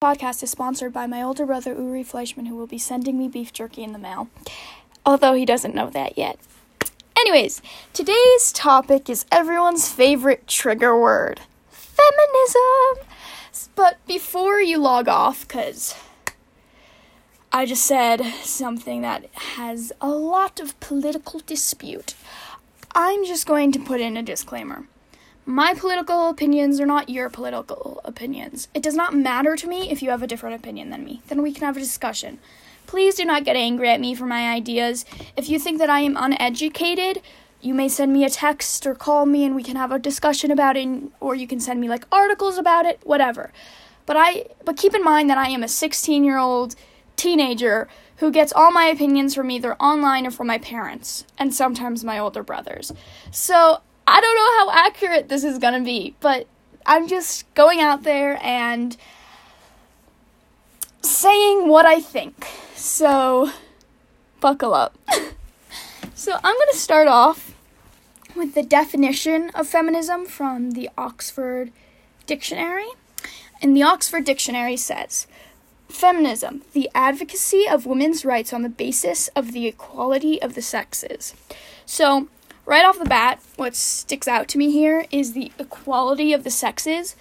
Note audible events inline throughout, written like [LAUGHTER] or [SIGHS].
podcast is sponsored by my older brother Uri Fleischman, who will be sending me beef jerky in the mail. Although he doesn't know that yet. Anyways, today's topic is everyone's favorite trigger word feminism. But before you log off, because I just said something that has a lot of political dispute, I'm just going to put in a disclaimer. My political opinions are not your political opinions. It does not matter to me if you have a different opinion than me. Then we can have a discussion. Please do not get angry at me for my ideas. If you think that I am uneducated, you may send me a text or call me and we can have a discussion about it or you can send me like articles about it, whatever. But I but keep in mind that I am a 16-year-old teenager who gets all my opinions from either online or from my parents and sometimes my older brothers. So, I don't know how accurate this is gonna be, but I'm just going out there and saying what I think. So, buckle up. [LAUGHS] so, I'm gonna start off with the definition of feminism from the Oxford Dictionary. And the Oxford Dictionary says Feminism, the advocacy of women's rights on the basis of the equality of the sexes. So, right off the bat, what sticks out to me here is the equality of the sexes.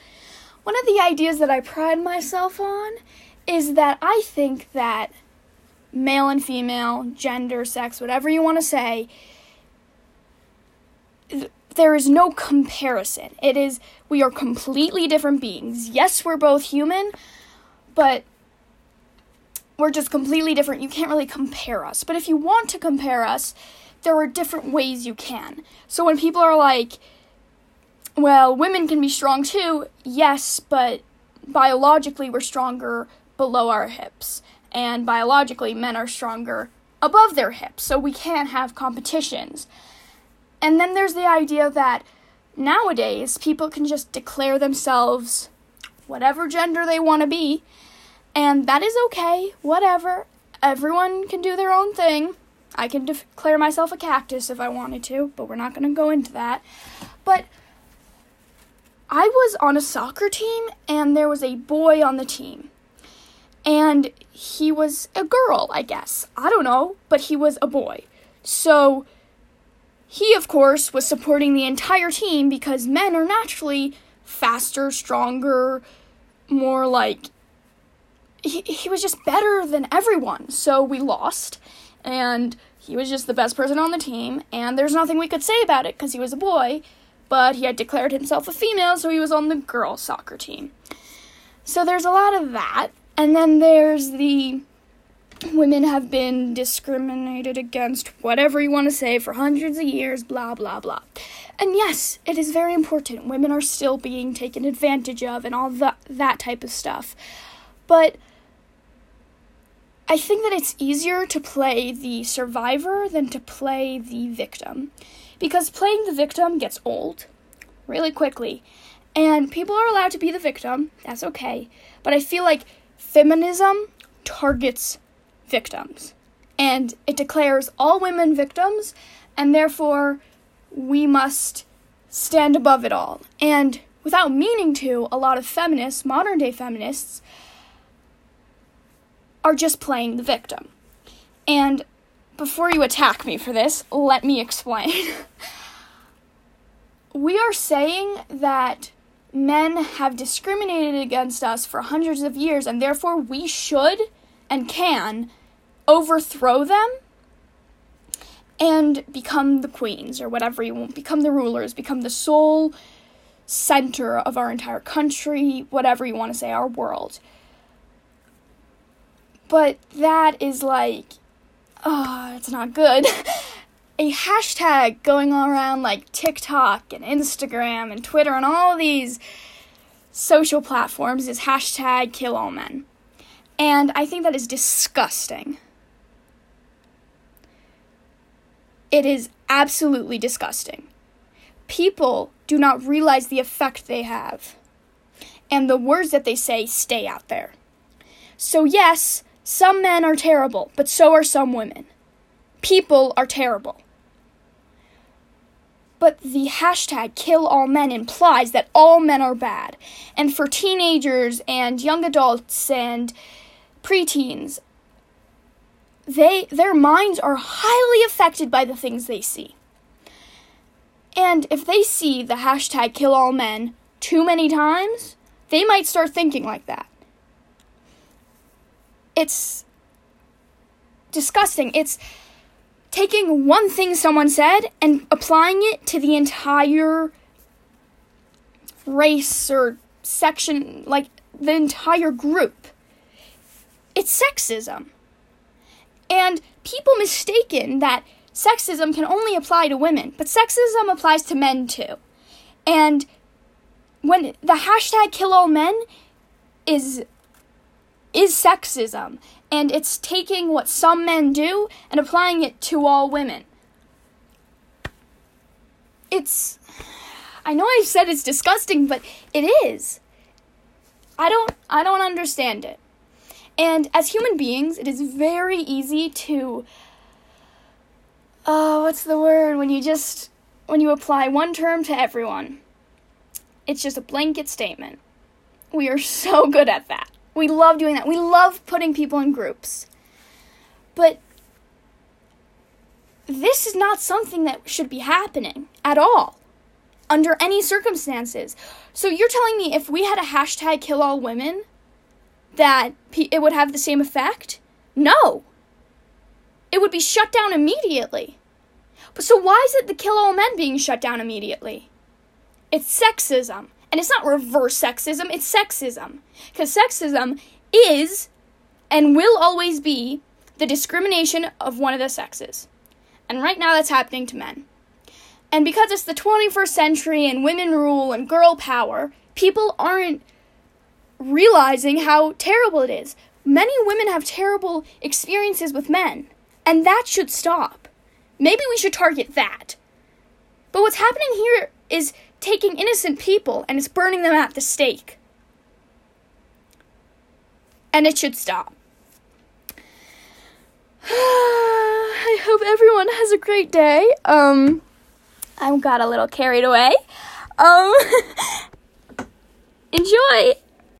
One of the ideas that I pride myself on is that I think that male and female, gender, sex, whatever you want to say, there is no comparison. It is, we are completely different beings. Yes, we're both human, but we're just completely different. You can't really compare us. But if you want to compare us, there are different ways you can. So when people are like, well, women can be strong too, yes, but biologically we're stronger below our hips. And biologically, men are stronger above their hips. So we can't have competitions. And then there's the idea that nowadays people can just declare themselves whatever gender they want to be. And that is okay, whatever. Everyone can do their own thing. I can declare myself a cactus if I wanted to, but we're not going to go into that. But I was on a soccer team, and there was a boy on the team. And he was a girl, I guess. I don't know, but he was a boy. So he, of course, was supporting the entire team because men are naturally faster, stronger, more like. He, he was just better than everyone. So we lost and he was just the best person on the team, and there's nothing we could say about it because he was a boy, but he had declared himself a female, so he was on the girls' soccer team. So there's a lot of that, and then there's the women have been discriminated against, whatever you want to say, for hundreds of years, blah, blah, blah. And yes, it is very important. Women are still being taken advantage of and all that, that type of stuff. But I think that it's easier to play the survivor than to play the victim. Because playing the victim gets old really quickly. And people are allowed to be the victim, that's okay. But I feel like feminism targets victims. And it declares all women victims, and therefore we must stand above it all. And without meaning to, a lot of feminists, modern day feminists, are just playing the victim. And before you attack me for this, let me explain. [LAUGHS] we are saying that men have discriminated against us for hundreds of years, and therefore we should and can overthrow them and become the queens or whatever you want, become the rulers, become the sole center of our entire country, whatever you want to say, our world. But that is like, oh, it's not good. [LAUGHS] a hashtag going around like TikTok and Instagram and Twitter and all these social platforms is hashtag kill all men. And I think that is disgusting. It is absolutely disgusting. People do not realize the effect they have. And the words that they say stay out there. So, yes, some men are terrible, but so are some women. People are terrible. But the hashtag kill all men implies that all men are bad. And for teenagers and young adults and preteens, they their minds are highly affected by the things they see. And if they see the hashtag kill all men too many times, they might start thinking like that. It's disgusting. It's taking one thing someone said and applying it to the entire race or section, like the entire group. It's sexism. And people mistaken that sexism can only apply to women, but sexism applies to men too. And when the hashtag kill all men is is sexism and it's taking what some men do and applying it to all women. It's I know I said it's disgusting, but it is. I don't I don't understand it. And as human beings, it is very easy to oh, what's the word when you just when you apply one term to everyone. It's just a blanket statement. We are so good at that. We love doing that. We love putting people in groups. But this is not something that should be happening at all under any circumstances. So you're telling me if we had a hashtag kill all women that it would have the same effect? No. It would be shut down immediately. But so why is it the kill all men being shut down immediately? It's sexism. And it's not reverse sexism, it's sexism. Because sexism is and will always be the discrimination of one of the sexes. And right now that's happening to men. And because it's the 21st century and women rule and girl power, people aren't realizing how terrible it is. Many women have terrible experiences with men, and that should stop. Maybe we should target that. But what's happening here is taking innocent people and it's burning them at the stake. And it should stop. [SIGHS] I hope everyone has a great day. Um, I got a little carried away. Um, [LAUGHS] enjoy.